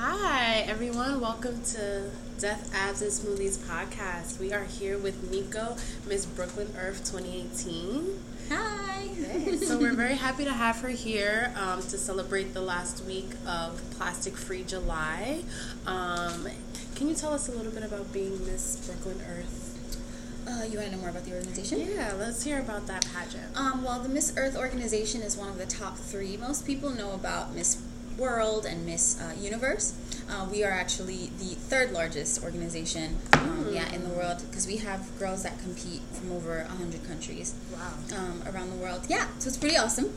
Hi, everyone. Welcome to Death Abs and Smoothies podcast. We are here with Nico, Miss Brooklyn Earth 2018. Hi. so we're very happy to have her here um, to celebrate the last week of Plastic Free July. Um, can you tell us a little bit about being Miss Brooklyn Earth? Uh, you want to know more about the organization? Yeah, let's hear about that pageant. Um, well, the Miss Earth organization is one of the top three. Most people know about Miss World and Miss uh, Universe. Uh, we are actually the third largest organization, um, mm. yeah, in the world because we have girls that compete from over hundred countries. Wow. Um, around the world, yeah. So it's pretty awesome.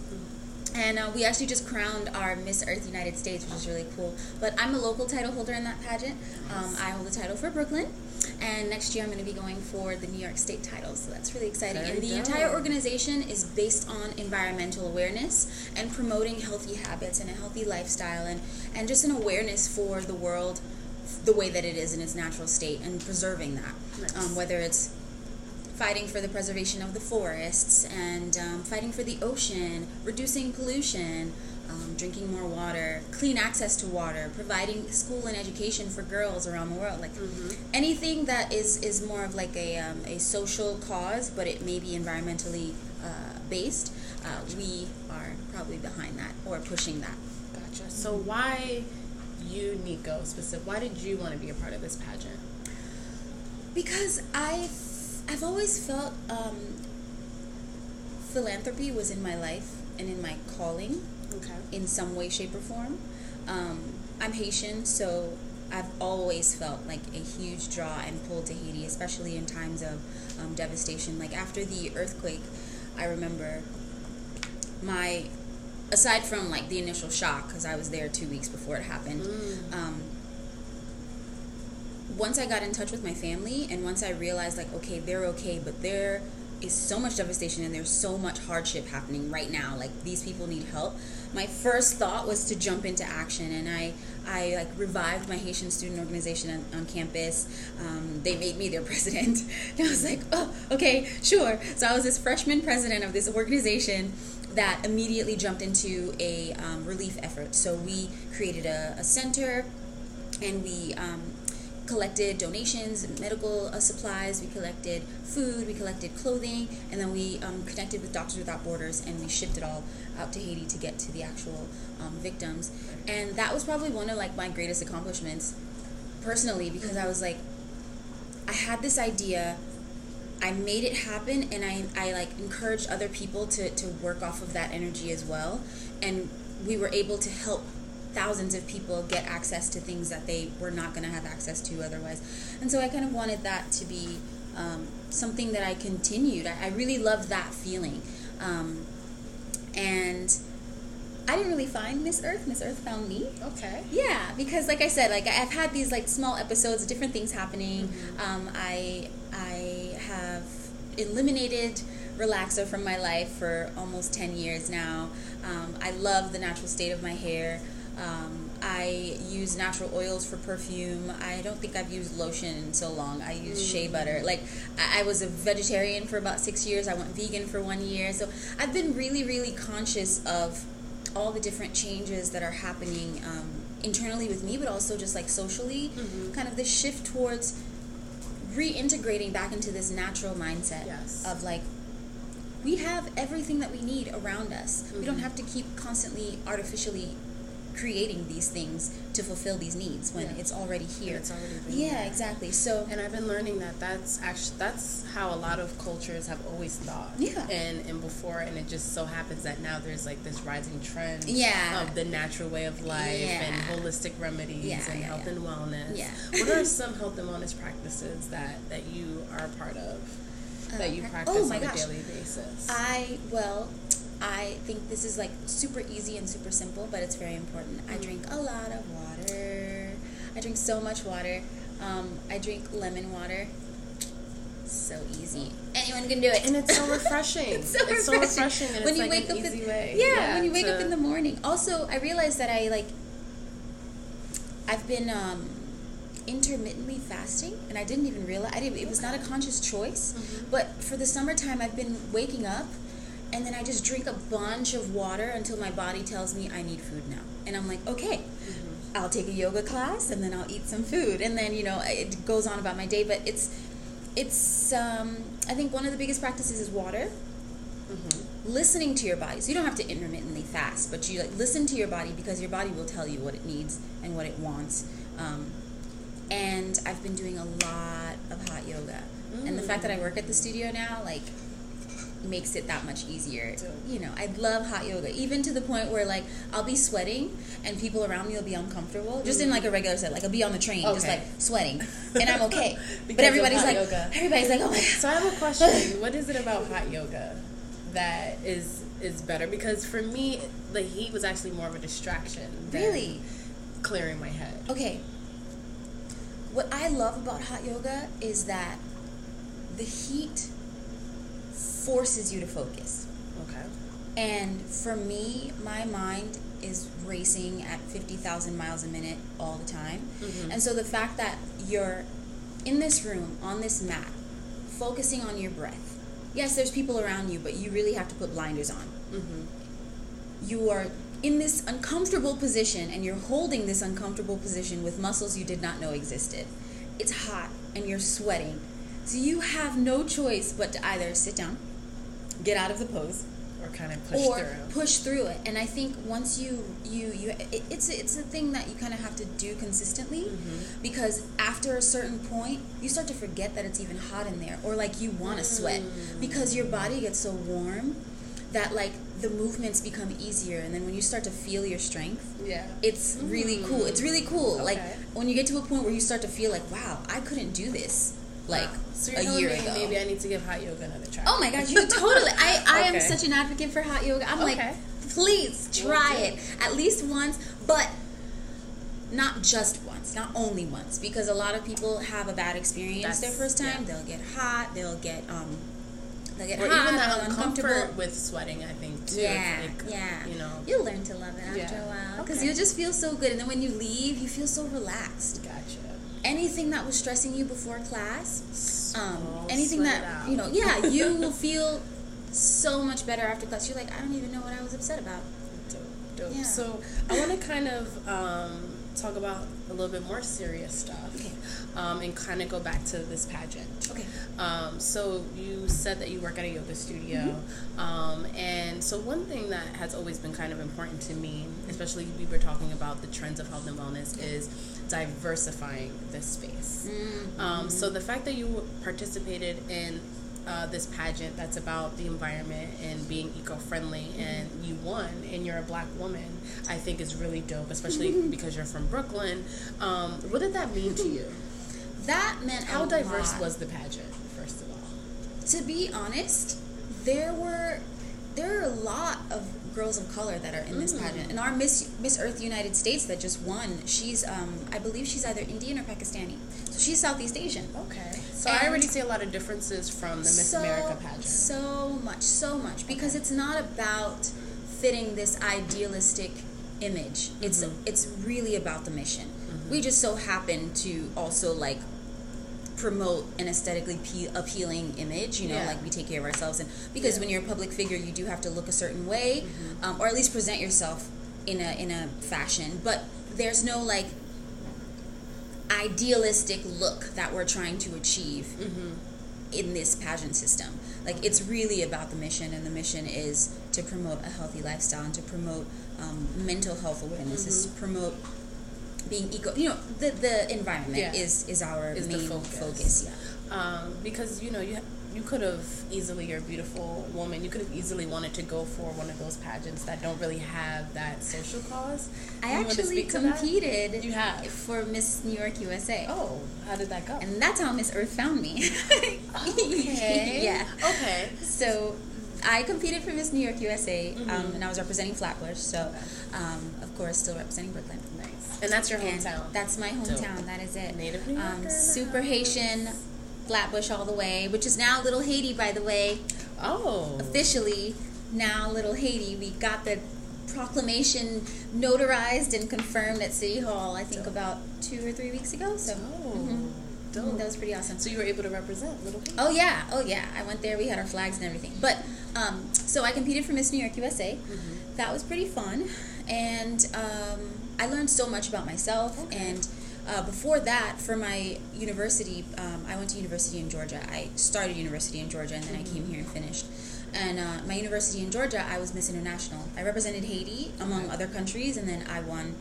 And uh, we actually just crowned our Miss Earth United States, which is really cool. But I'm a local title holder in that pageant. Um, I hold the title for Brooklyn. And next year I'm going to be going for the New York State title, so that's really exciting. Very and the entire organization is based on environmental awareness and promoting healthy habits and a healthy lifestyle and, and just an awareness for the world the way that it is in its natural state and preserving that. Nice. Um, whether it's fighting for the preservation of the forests and um, fighting for the ocean, reducing pollution um, drinking more water, clean access to water, providing school and education for girls around the world. Like mm-hmm. anything that is, is more of like a, um, a social cause, but it may be environmentally uh, based, uh, we are probably behind that or pushing that. Gotcha. So why you, Nico, specific? Why did you want to be a part of this pageant? Because I've I've always felt um, philanthropy was in my life and in my calling okay. in some way, shape, or form. Um, I'm Haitian, so I've always felt like a huge draw and pull to Haiti, especially in times of um, devastation. Like after the earthquake, I remember my, aside from like the initial shock, because I was there two weeks before it happened. Mm. Um, once I got in touch with my family, and once I realized like, okay, they're okay, but they're so much devastation and there's so much hardship happening right now like these people need help. My first thought was to jump into action and i i like revived my haitian student organization on, on campus. Um, they made me their president. And i was like oh okay sure. So i was this freshman president of this organization that immediately jumped into a um, relief effort. So we created a, a center and we um, collected donations, medical uh, supplies, we collected food, we collected clothing, and then we um, connected with Doctors Without Borders and we shipped it all out to Haiti to get to the actual um, victims. And that was probably one of like my greatest accomplishments personally because I was like, I had this idea. I made it happen and I, I like encouraged other people to, to work off of that energy as well. And we were able to help thousands of people get access to things that they were not going to have access to otherwise. And so I kind of wanted that to be um, something that I continued. I, I, really loved that feeling. Um, and I didn't really find Miss Earth. Miss Earth found me. Okay. Yeah, because like I said, like I've had these like small episodes, different things happening. Mm-hmm. Um, I I have eliminated relaxer from my life for almost 10 years now. Um, I love the natural state of my hair. Um, I use natural oils for perfume. I don't think I've used lotion in so long. I use mm. shea butter. Like I, I was a vegetarian for about six years. I went vegan for one year. So I've been really, really conscious of all the different changes that are happening um, internally with me, but also just like socially. Mm-hmm. Kind of this shift towards reintegrating back into this natural mindset yes. of like we have everything that we need around us. Mm-hmm. We don't mm-hmm. have to keep constantly artificially creating these things to fulfill these needs when yeah. it's already here. it's already yeah, exactly. So and I've been learning that that's actually that's how a lot of cultures have always thought. Yeah. And and before, and it just so happens that now there's like this rising trend. Yeah. Of the natural way of life yeah. and holistic remedies yeah, and health and wellness. Yeah. what are some health and wellness practices that that you are a part of? That you uh, practice oh on a daily basis. I well, I think this is like super easy and super simple, but it's very important. Mm. I drink a lot of water. I drink so much water. Um, I drink lemon water. So easy. Anyone can do it. And it's so refreshing. it's so it's refreshing. So refreshing and when you like wake up in, yeah, yeah, when you wake to... up in the morning. Also, I realized that I like I've been um, intermittently fasting and I didn't even realize I didn't, it was not a conscious choice. Mm-hmm. But for the summertime I've been waking up and then I just drink a bunch of water until my body tells me I need food now. And I'm like, okay. Mm-hmm. I'll take a yoga class and then I'll eat some food and then you know it goes on about my day. But it's it's um, I think one of the biggest practices is water. Mm-hmm. Listening to your body. So you don't have to intermittently fast, but you like listen to your body because your body will tell you what it needs and what it wants. Um, and I've been doing a lot of hot yoga. Mm. And the fact that I work at the studio now, like makes it that much easier. You know, I love hot yoga, even to the point where like I'll be sweating and people around me will be uncomfortable, just in like a regular set. Like I'll be on the train, okay. just like sweating, and I'm okay. but everybody's like, yoga. everybody's like, oh my god. So I have a question. what is it about hot yoga that is is better? Because for me, the heat was actually more of a distraction. Really, clearing my head. Okay. What I love about hot yoga is that the heat forces you to focus. Okay. And for me, my mind is racing at 50,000 miles a minute all the time. Mm-hmm. And so the fact that you're in this room, on this mat, focusing on your breath. Yes, there's people around you, but you really have to put blinders on. Mm-hmm. You are in this uncomfortable position and you're holding this uncomfortable position with muscles you did not know existed. It's hot and you're sweating. So you have no choice but to either sit down get out of the pose or kind of push or through push through it and i think once you you you it, it's it's a thing that you kind of have to do consistently mm-hmm. because after a certain point you start to forget that it's even hot in there or like you want to sweat mm. because your body gets so warm that like the movements become easier and then when you start to feel your strength yeah it's mm. really cool it's really cool okay. like when you get to a point where you start to feel like wow i couldn't do this like so a year ago. Maybe I need to give hot yoga another try. Oh my gosh, you totally. I I okay. am such an advocate for hot yoga. I'm okay. like, please try it at least once, but not just once, not only once, because a lot of people have a bad experience That's, their first time. Yeah. They'll get hot. They'll get um. They'll get or hot, even that uncomfort with sweating. I think too. Yeah, like, yeah. You know, you'll learn to love it after yeah. a while because okay. you'll just feel so good, and then when you leave, you feel so relaxed. Gotcha anything that was stressing you before class, um, anything that you know, yeah, you will feel so much better after class. You're like, I don't even know what I was upset about. Dope, dope. Yeah. So I want to kind of um, talk about a little bit more serious stuff, okay. um, and kind of go back to this pageant. Okay. Um, so you said that you work at a yoga studio, mm-hmm. Um, and so one thing that has always been kind of important to me, especially we were talking about the trends of health and wellness, is diversifying this space. Mm-hmm. Um, so the fact that you participated in uh, this pageant that's about the environment and being eco-friendly and you won and you're a black woman i think is really dope especially because you're from brooklyn. Um, what did that mean to you? That meant how diverse lot. was the pageant first of all? To be honest there were there are a lot of girls of color that are in this mm. pageant. And our Miss Miss Earth United States that just won, she's um, I believe she's either Indian or Pakistani. So she's Southeast Asian. Okay. So and I already see a lot of differences from the Miss so, America pageant. So much, so much, because it's not about fitting this idealistic image. Mm-hmm. It's it's really about the mission. Mm-hmm. We just so happen to also like promote an aesthetically pe- appealing image you know yeah. like we take care of ourselves and because yeah. when you're a public figure you do have to look a certain way mm-hmm. um, or at least present yourself in a in a fashion but there's no like idealistic look that we're trying to achieve mm-hmm. in this pageant system like it's really about the mission and the mission is to promote a healthy lifestyle and to promote um, mental health awareness mm-hmm. is to promote being eco you know the the environment yeah. is is our is main focus. focus. yeah um, because you know you you could have easily you're a beautiful woman you could have easily wanted to go for one of those pageants that don't really have that social cause i you actually competed you have for miss new york usa oh how did that go and that's how miss earth found me okay yeah okay so I competed for Miss New York USA, um, mm-hmm. um, and I was representing Flatbush. So, um, of course, still representing Brooklyn. And that's your hometown. And that's my hometown. Dope. That is it. Native New Yorker. Um, super Haitian, Flatbush all the way, which is now Little Haiti, by the way. Oh. Officially, now Little Haiti. We got the proclamation notarized and confirmed at City Hall. I think Dope. about two or three weeks ago. So. Oh. Mm-hmm. Dope. That was pretty awesome. So you were able to represent Little Haiti. Oh yeah, oh yeah. I went there. We had our flags and everything. But um, so I competed for Miss New York USA. Mm-hmm. That was pretty fun, and um, I learned so much about myself Okay. and. Uh, before that, for my university, um, I went to university in Georgia. I started university in Georgia, and then I came here and finished. And uh, my university in Georgia, I was Miss International. I represented Haiti among other countries, and then I won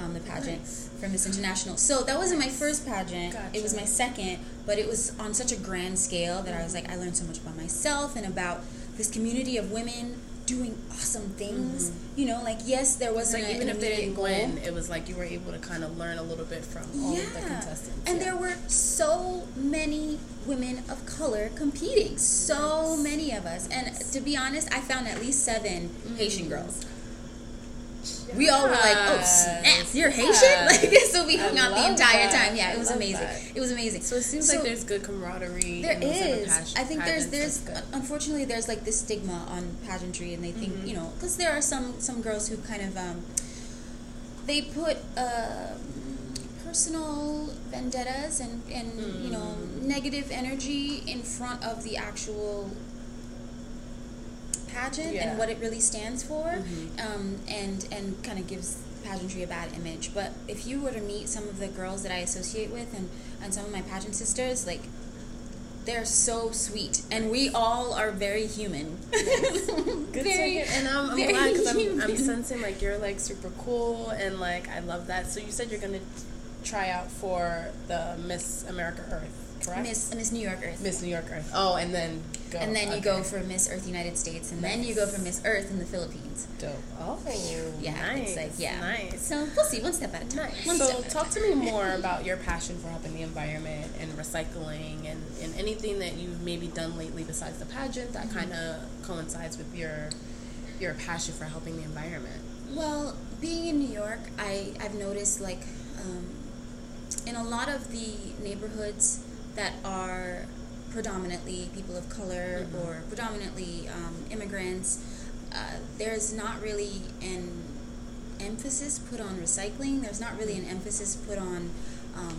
um, the pageant Nice. for Miss International. So that wasn't my first pageant. It was my second, but it was on such a grand scale that I was like, I learned so much about myself and about this community of women doing awesome things. You know, like yes, there wasn't like even if they didn't goal. win, it was like you were able to kind of learn a little bit from all of the contestants. And Yeah. there were so many women of color competing. So many of us. And to be honest, I found at least 7 Mm-hmm. Haitian girls. We all were like, "Oh snap, you're Haitian!" Like, so we I hung out the entire that. time. Yeah, I it was amazing. that. It was amazing. So it seems So like there's good camaraderie. there in those type of is. I think there's there's unfortunately there's like this stigma on pageantry, and they think Mm-hmm. you know because there are some some girls who kind of um, they put um personal vendettas and and you know Mm. negative energy in front of the actual pageant Yeah. and what it really stands for Mhm. um, and and kind of gives pageantry a bad image but if you were to meet some of the girls that i associate with and and some of my pageant sisters like they're so sweet and we all are very human Good to hear. And I'm, I'm very glad because I'm, I'm sensing like you're like super cool and like I love that. So you said you're gonna try out for the Miss America Earth, correct? miss miss new york earth Miss New York Earth. Oh, and then go. and then you okay. go for miss earth united states and then you go Nice. for miss earth in the philippines dope. Oh, yeah nice. it's like yeah nice. so we'll see one step at a time Nice. one So step at a talk to me more about your passion for helping the environment and recycling and, and anything that you've maybe done lately besides the pageant that Mm-hmm. kind of coincides with your your passion for helping the environment. Well, being in New York, I, I've noticed like um, in a lot of the neighborhoods that are predominantly people of color Mhm. or predominantly um, immigrants, uh, there's not really an emphasis put on recycling. There's not really an emphasis put on, um,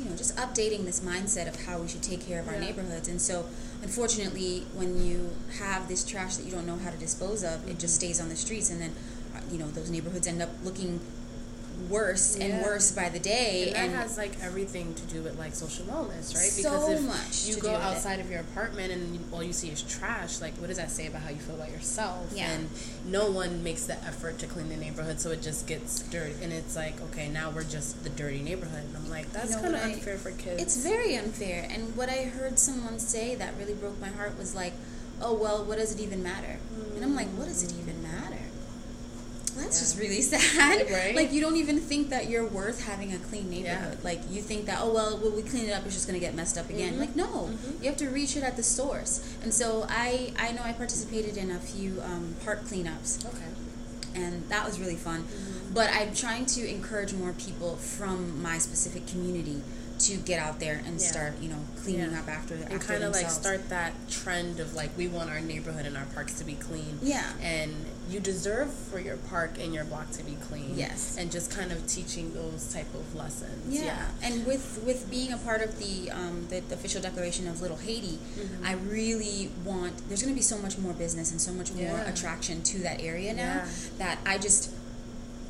you know, just updating this mindset of how we should take care of our Yeah. neighborhoods. And so, unfortunately, when you have this trash that you don't know how to dispose of, it just stays on the streets, and then, uh, you know, those neighborhoods end up looking worse and worse by the day. And that has like everything to do with like social wellness, right? So because if much you go do with it. outside of your apartment and all you see is trash, like what does that say about how you feel about yourself? Yeah. And no one makes the effort to clean the neighborhood, so it just gets dirty. And it's like, okay, now we're just the dirty neighborhood. And I'm like, that's know kind of I- unfair for kids. It's very unfair. And what I heard someone say that really broke my heart was like, "Oh well, what does it even matter?" And I'm like, "What does it even matter?" That's Yeah. just really sad. Right. Like you don't even think that you're worth having a clean neighborhood. Yeah. Like you think that, oh well, when we clean it up, it's just gonna get messed up again. Mhm. Like no, Mhm. you have to reach it at the source. And so I I know I participated in a few um, park cleanups okay. and that was really fun. Mhm. But I'm trying to encourage more people from my specific community to get out there and Yeah. start, you know, cleaning Yeah. up after and after kind of like start that trend of like we want our neighborhood and our parks to be clean. Yeah. And you deserve for your park and your block to be clean. Yes. And just kind of teaching those type of lessons. Yeah. and with with being a part of the um, the, the official declaration of Little Haiti, Mhm. I really want. There's going to be so much more business and so much more Yeah. attraction to that area now Yeah. that I just,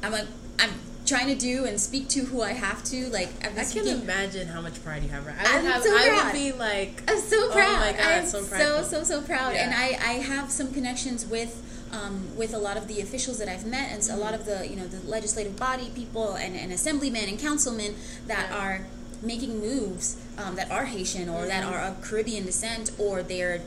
I'm like, I'm trying to do and speak to who I have to. Like I've I can speaking- imagine how much pride you have. I would I'm have. so I would be like. I'm so proud. Oh proud. my God, I'm so so so so proud, Yeah. and I I have some connections with. Um, with a lot of the officials that I've met, and a lot of the you know the legislative body people and, and assemblymen and councilmen that Yeah. are making moves um, that are Haitian or that Mhm. are of Caribbean descent or they're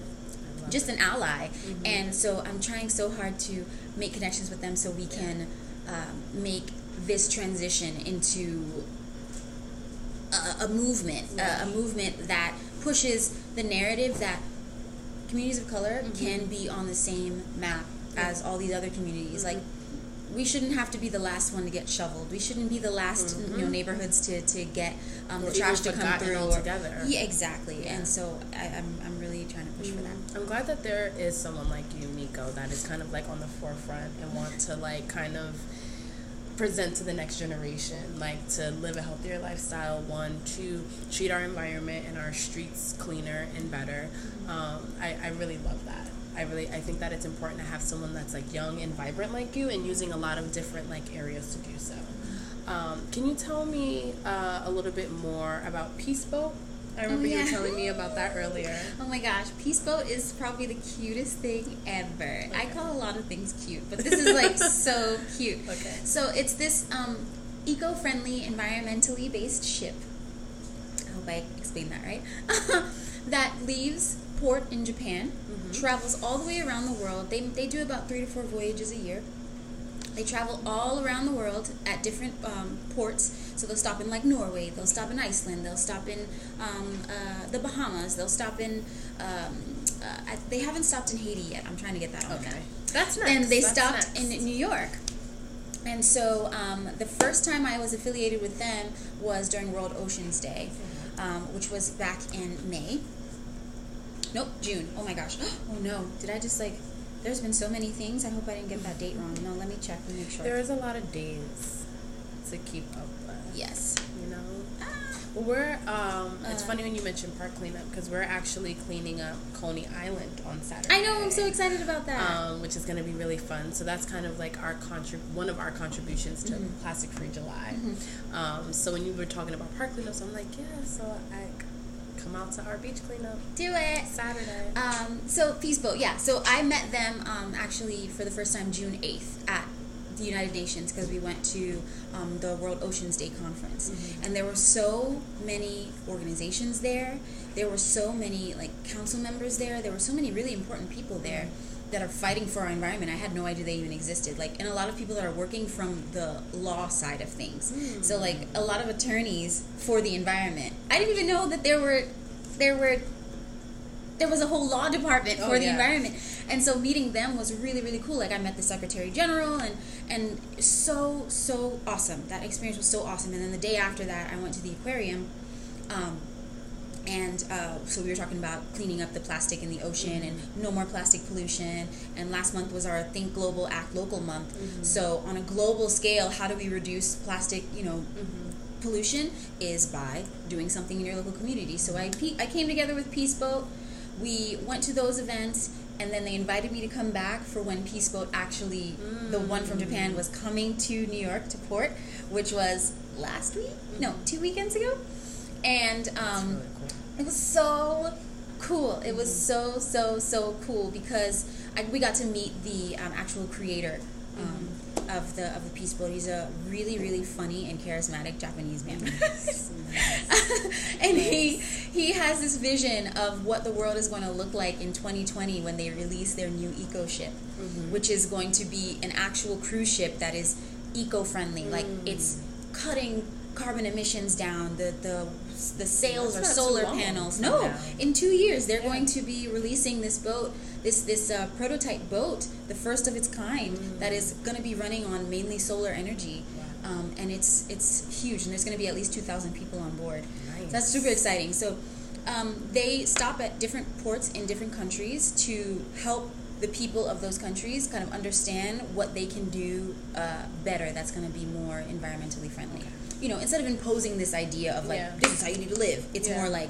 just an ally. Mhm. And so I'm trying so hard to make connections with them so we can um, make this transition into a, a movement, Yeah. a, a movement that pushes the narrative that communities of color Mhm. can be on the same map as all these other communities. Like we shouldn't have to be the last one to get shoveled. We shouldn't be the last you know Mhm. neighborhoods to, to get um, the trash to come through. or- yeah, exactly. Yeah. And so I, I'm I'm really trying to push for that. I'm glad that there is someone like you, Nico, that is kind of like on the forefront and want to like kind of present to the next generation, like to live a healthier lifestyle. One, to treat our environment and our streets cleaner and better. Um, I, I really love that. I really I think that it's important to have someone that's like young and vibrant like you and using a lot of different like areas to do so. Um, can you tell me uh, a little bit more about Peace Boat? I remember oh, yeah. you telling me about that earlier. Oh my gosh, Peace Boat is probably the cutest thing ever. Okay. I call a lot of things cute, but this is like so cute. Okay. So it's this um, eco-friendly, environmentally based ship. I hope I explained that right. that leaves port in Japan, mm-hmm. travels all the way around the world. They they do about three to four voyages a year they travel all around the world at different um, ports. So they'll stop in like Norway, they'll stop in Iceland, they'll stop in um, uh, the Bahamas, they'll stop in. Um, uh, they haven't stopped in Haiti yet. I'm trying to get that on. Okay, that's nice. And they that's stopped in New York. And so um, the first time I was affiliated with them was during World Oceans Day, um, which was back in May. Nope, June. Oh my gosh. Oh no. Did I just like there's been so many things. I hope I didn't get that date wrong. No, let me check and make sure. There is a lot of days to keep up with. Yes. You know? Ah. Well, we're, um, it's uh, funny when you mentioned park cleanup because we're actually cleaning up Coney Island on Saturday. I know, I'm so excited about that. Um, which is going to be really fun. So that's kind of like our contrib- one of our contributions to mm-hmm. Plastic Free July. Mm-hmm. Um, so when you were talking about park cleanup, I'm like, yeah, so I come out to our beach cleanup. Do it Saturday. Um, so Peace Boat, yeah. So I met them um, actually for the first time June eighth at the United Nations because we went to um, the World Oceans Day conference, mm-hmm. and there were so many organizations there. There were so many like council members there. There were so many really important people there. That are fighting for our environment. I had no idea they even existed. Like, and a lot of people that are working from the law side of things. Mm. So, like, a lot of attorneys for the environment. I didn't even know that there were, there were, there was a whole law department for oh, the yeah. environment. And so, meeting them was really, really cool. Like, I met the Secretary General, and and so, so awesome. That experience was so awesome. And then the day after that, I went to the aquarium. Um, and uh, so we were talking about cleaning up the plastic in the ocean mm-hmm. and no more plastic pollution and last month was our think global act local month mm-hmm. so on a global scale how do we reduce plastic you know mm-hmm. pollution is by doing something in your local community so I, I came together with peace boat we went to those events and then they invited me to come back for when peace boat actually the one from japan was coming to new york to port which was last week no two weekends ago and um, really cool. It was so cool. It was so so so cool because I, we got to meet the um, actual creator um, mm-hmm. of the of the Peace Boat. He's a really really funny and charismatic Japanese man, and he he has this vision of what the world is going to look like in 2020 when they release their new eco ship, mm-hmm. which is going to be an actual cruise ship that is eco friendly. Mm. Like it's cutting carbon emissions down. The the the sails are solar panels. No, in two years they're yeah. going to be releasing this boat, this this uh, prototype boat, the first of its kind, mm. that is going to be running on mainly solar energy. Um, and it's it's huge, and there's going to be at least two thousand people on board. Nice. So that's super exciting. So um, they stop at different ports in different countries to help the people of those countries kind of understand what they can do uh, better that's going to be more environmentally friendly you know, instead of imposing this idea of like yeah. this is how you need to live, it's yeah. more like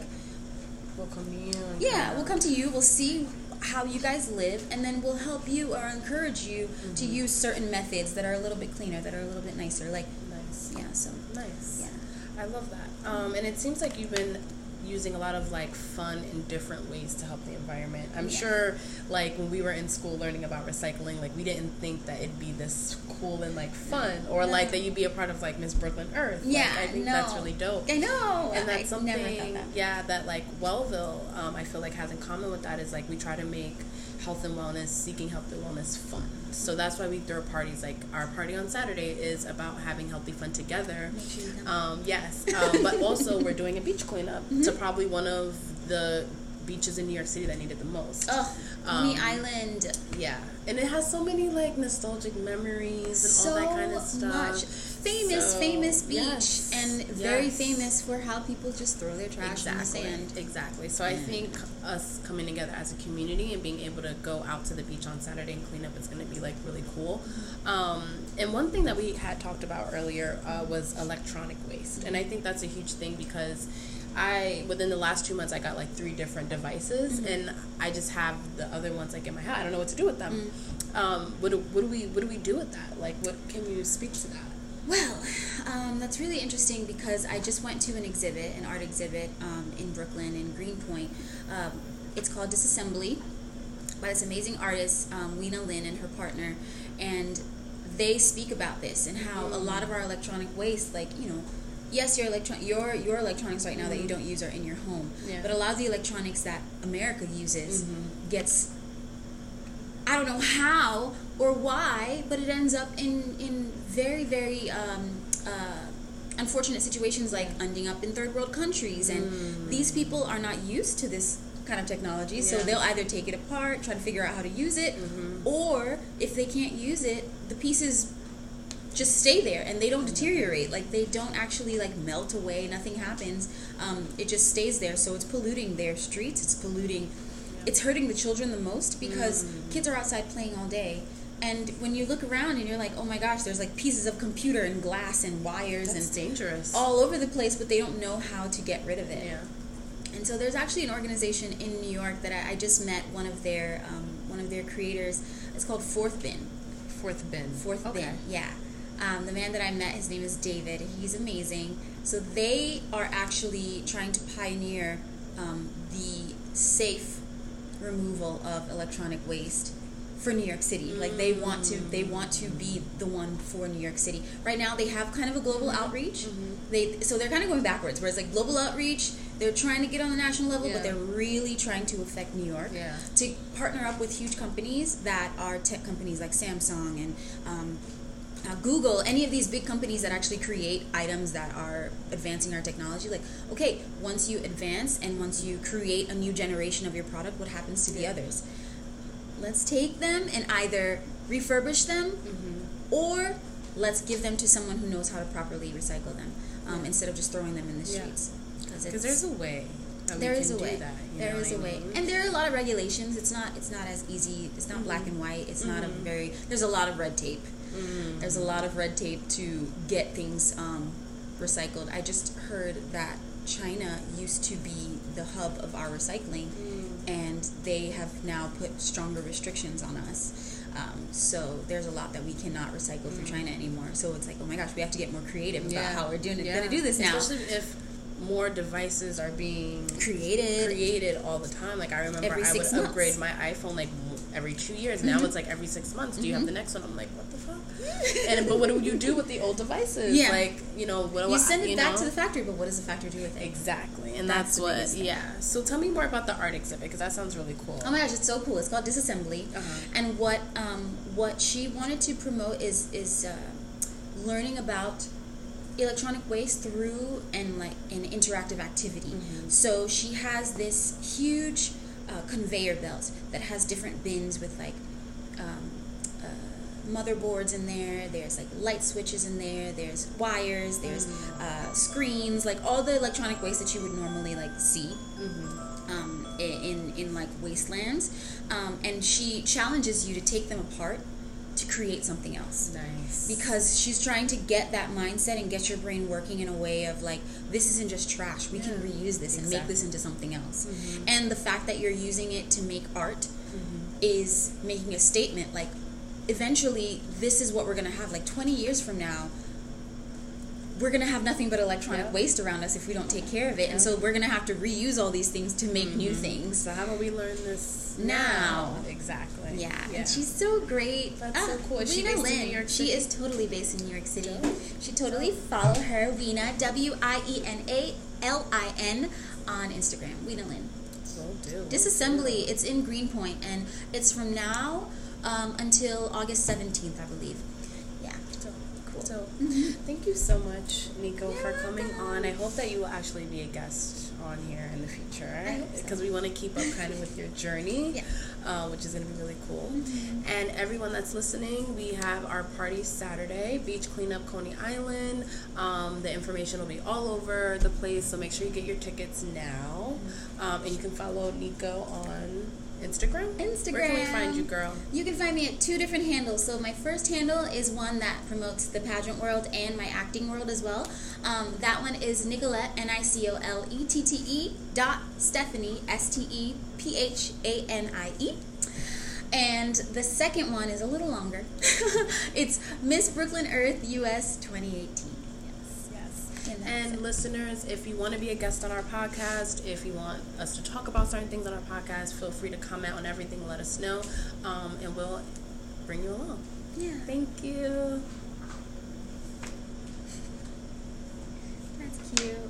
we'll come to you. Yeah, we'll come to you. We'll see how you guys live, and then we'll help you or encourage you mm-hmm. to use certain methods that are a little bit cleaner, that are a little bit nicer. Like, nice. Yeah. So nice. Yeah. I love that. Um, and it seems like you've been using a lot of like fun and different ways to help the environment. I'm yeah. sure like when we were in school learning about recycling, like we didn't think that it'd be this cool and like fun or no. like that you'd be a part of like Miss Brooklyn Earth. Yeah, like, I think no. that's really dope. I know, and that's I something. That. Yeah, that like Wellville, um, I feel like has in common with that is like we try to make health and wellness, seeking health and wellness fun. So that's why we throw parties. Like our party on Saturday is about having healthy fun together. Um, yes, um, but also we're doing a beach cleanup mm-hmm. to probably one of the beaches in New York City that needed the most. Oh, Coney um, Island. Yeah, and it has so many like nostalgic memories and so all that kind of stuff. Much. Famous, so, famous beach, yes, and very yes. famous for how people just throw their trash exactly, in the sand. Exactly. So I think us coming together as a community and being able to go out to the beach on Saturday and clean up is going to be like really cool. Um, and one thing that we had talked about earlier uh, was electronic waste, and I think that's a huge thing because I within the last two months I got like three different devices mm-hmm. and I just have the other ones like in my head. I don't know what to do with them. Mm. Um, what do, what do we what do we do with that? Like what can you speak to that? Well, um, that's really interesting because I just went to an exhibit, an art exhibit um, in Brooklyn, in Greenpoint. Um, it's called Disassembly by this amazing artist, um, Wiena Lin, and her partner. And they speak about this and how a lot of our electronic waste, like, you know, yes, your electron your your electronics right now that you don't use are in your home, Yeah. but a lot of the electronics that America uses Mhm. gets I don't know how or why, but it ends up in in very very um, uh, unfortunate situations like ending up in third world countries, and these people are not used to this kind of technology, so they'll either take it apart, try to figure out how to use it, or if they can't use it, the pieces just stay there and they don't deteriorate. Like they don't actually like melt away nothing happens. Um, it just stays there. So it's polluting their streets. It's polluting it's hurting the children the most because kids are outside playing all day and when you look around and you're like oh my gosh there's like pieces of computer and glass and wires That's and dangerous. all over the place but they don't know how to get rid of it yeah. and so there's actually an organization in New York that I, I just met one of their um, one of their creators it's called Fourth Bin Fourth bin. Fourth okay. bin, yeah. Um, the man that I met, his name is David. He's amazing. So they are actually trying to pioneer um, the safe removal of electronic waste for New York City. Like they want to, they want to be the one for New York City. Right now, they have kind of a global outreach. They so they're kind of going backwards. Whereas like global outreach, they're trying to get on the national level, Yeah. but they're really trying to affect New York Yeah. to partner up with huge companies that are tech companies like Samsung and um, uh, Google, any of these big companies that actually create items that are advancing our technology. Like, okay, once you advance and once you create a new generation of your product, what happens to the others? Let's take them and either refurbish them Mm-hmm. or let's give them to someone who knows how to properly recycle them um, instead of just throwing them in the streets. Because there's a way. That There we is can a way. Do that, There know a what way, and there are a lot of regulations. It's not. It's not as easy. It's not black and white. It's not a Mhm. very. There's a lot of red tape. Mm. There's a lot of red tape to get things um, recycled. I just heard that China used to be the hub of our recycling, Mm. And they have now put stronger restrictions on us. Um, so there's a lot that we cannot recycle through China anymore. So it's like, oh my gosh, we have to get more creative about how we're doing it. Yeah. Gonna do this now. Especially if more devices are being Created. created all the time. Like I remember Every I would months. upgrade my iPhone like every two years. Now it's like every six months. Do you have the next one? I'm like, what the fuck? and but what do you do with the old devices? Yeah. Like you know, what do You I- send it you back know? to the factory, but what does the factory do with it? Exactly, and That's that's, what. Yeah. So tell me more about the art exhibit because that sounds really cool. Oh my gosh, it's so cool! It's called Disassembly, Uh-huh. and what um, what she wanted to promote is is uh, learning about electronic waste through and like an interactive activity. Mhm. So she has this huge uh, conveyor belt that has different bins with like um, uh, motherboards in there. There's like light switches in there. There's wires. There's uh, screens. Like all the electronic waste that you would normally like see Mm-hmm. um, in in like wastelands, um, and she challenges you to take them apart create something else Nice. because she's trying to get that mindset and get your brain working in a way of like this isn't just trash we can reuse this and make this into something else Mhm. and the fact that you're using it to make art Mhm. is making a statement like eventually this is what we're going to have like 20 years from now we're going to have nothing but electronic Yeah. waste around us if we don't take care of it and so we're going to have to reuse all these things to make new Mhm. things So how about we learn this Now. Exactly. yeah, and she's so great. That's so cool. Is she Wiena based in Lin. New York She is totally based in New York City. Dope. She totally follow her, Wiena W I E N A L I N, on Instagram. Wiena Lin. Will do. Disassembly. It's in Greenpoint, and it's from now um, until August seventeenth, I believe. Yeah. Dope. Cool. So, thank you so much, Nico, for coming on. I hope that you will actually be a guest on here in the future. Hope so. Because we want to keep up kind of with your journey, Yeah. uh, which is going to be really cool. Mhm. And everyone that's listening, we have our party Saturday, beach cleanup, Coney Island. Um, the information will be all over the place, so make sure you get your tickets now. Um, and you can follow Nico on Instagram. Instagram. Where can we find you, girl? You can find me at two different handles. So my first handle is one that promotes the pageant world and my acting world as well. Um, that one is Nicolette N I C O L E T T E dot Stephanie S T E P H A N I E. And the second one is a little longer. it's Miss Brooklyn Earth US 2018. And listeners, if you want to be a guest on our podcast, if you want us to talk about certain things on our podcast, feel free to comment on everything. Let us know, um, and we'll bring you along. Yeah. Thank you. That's cute.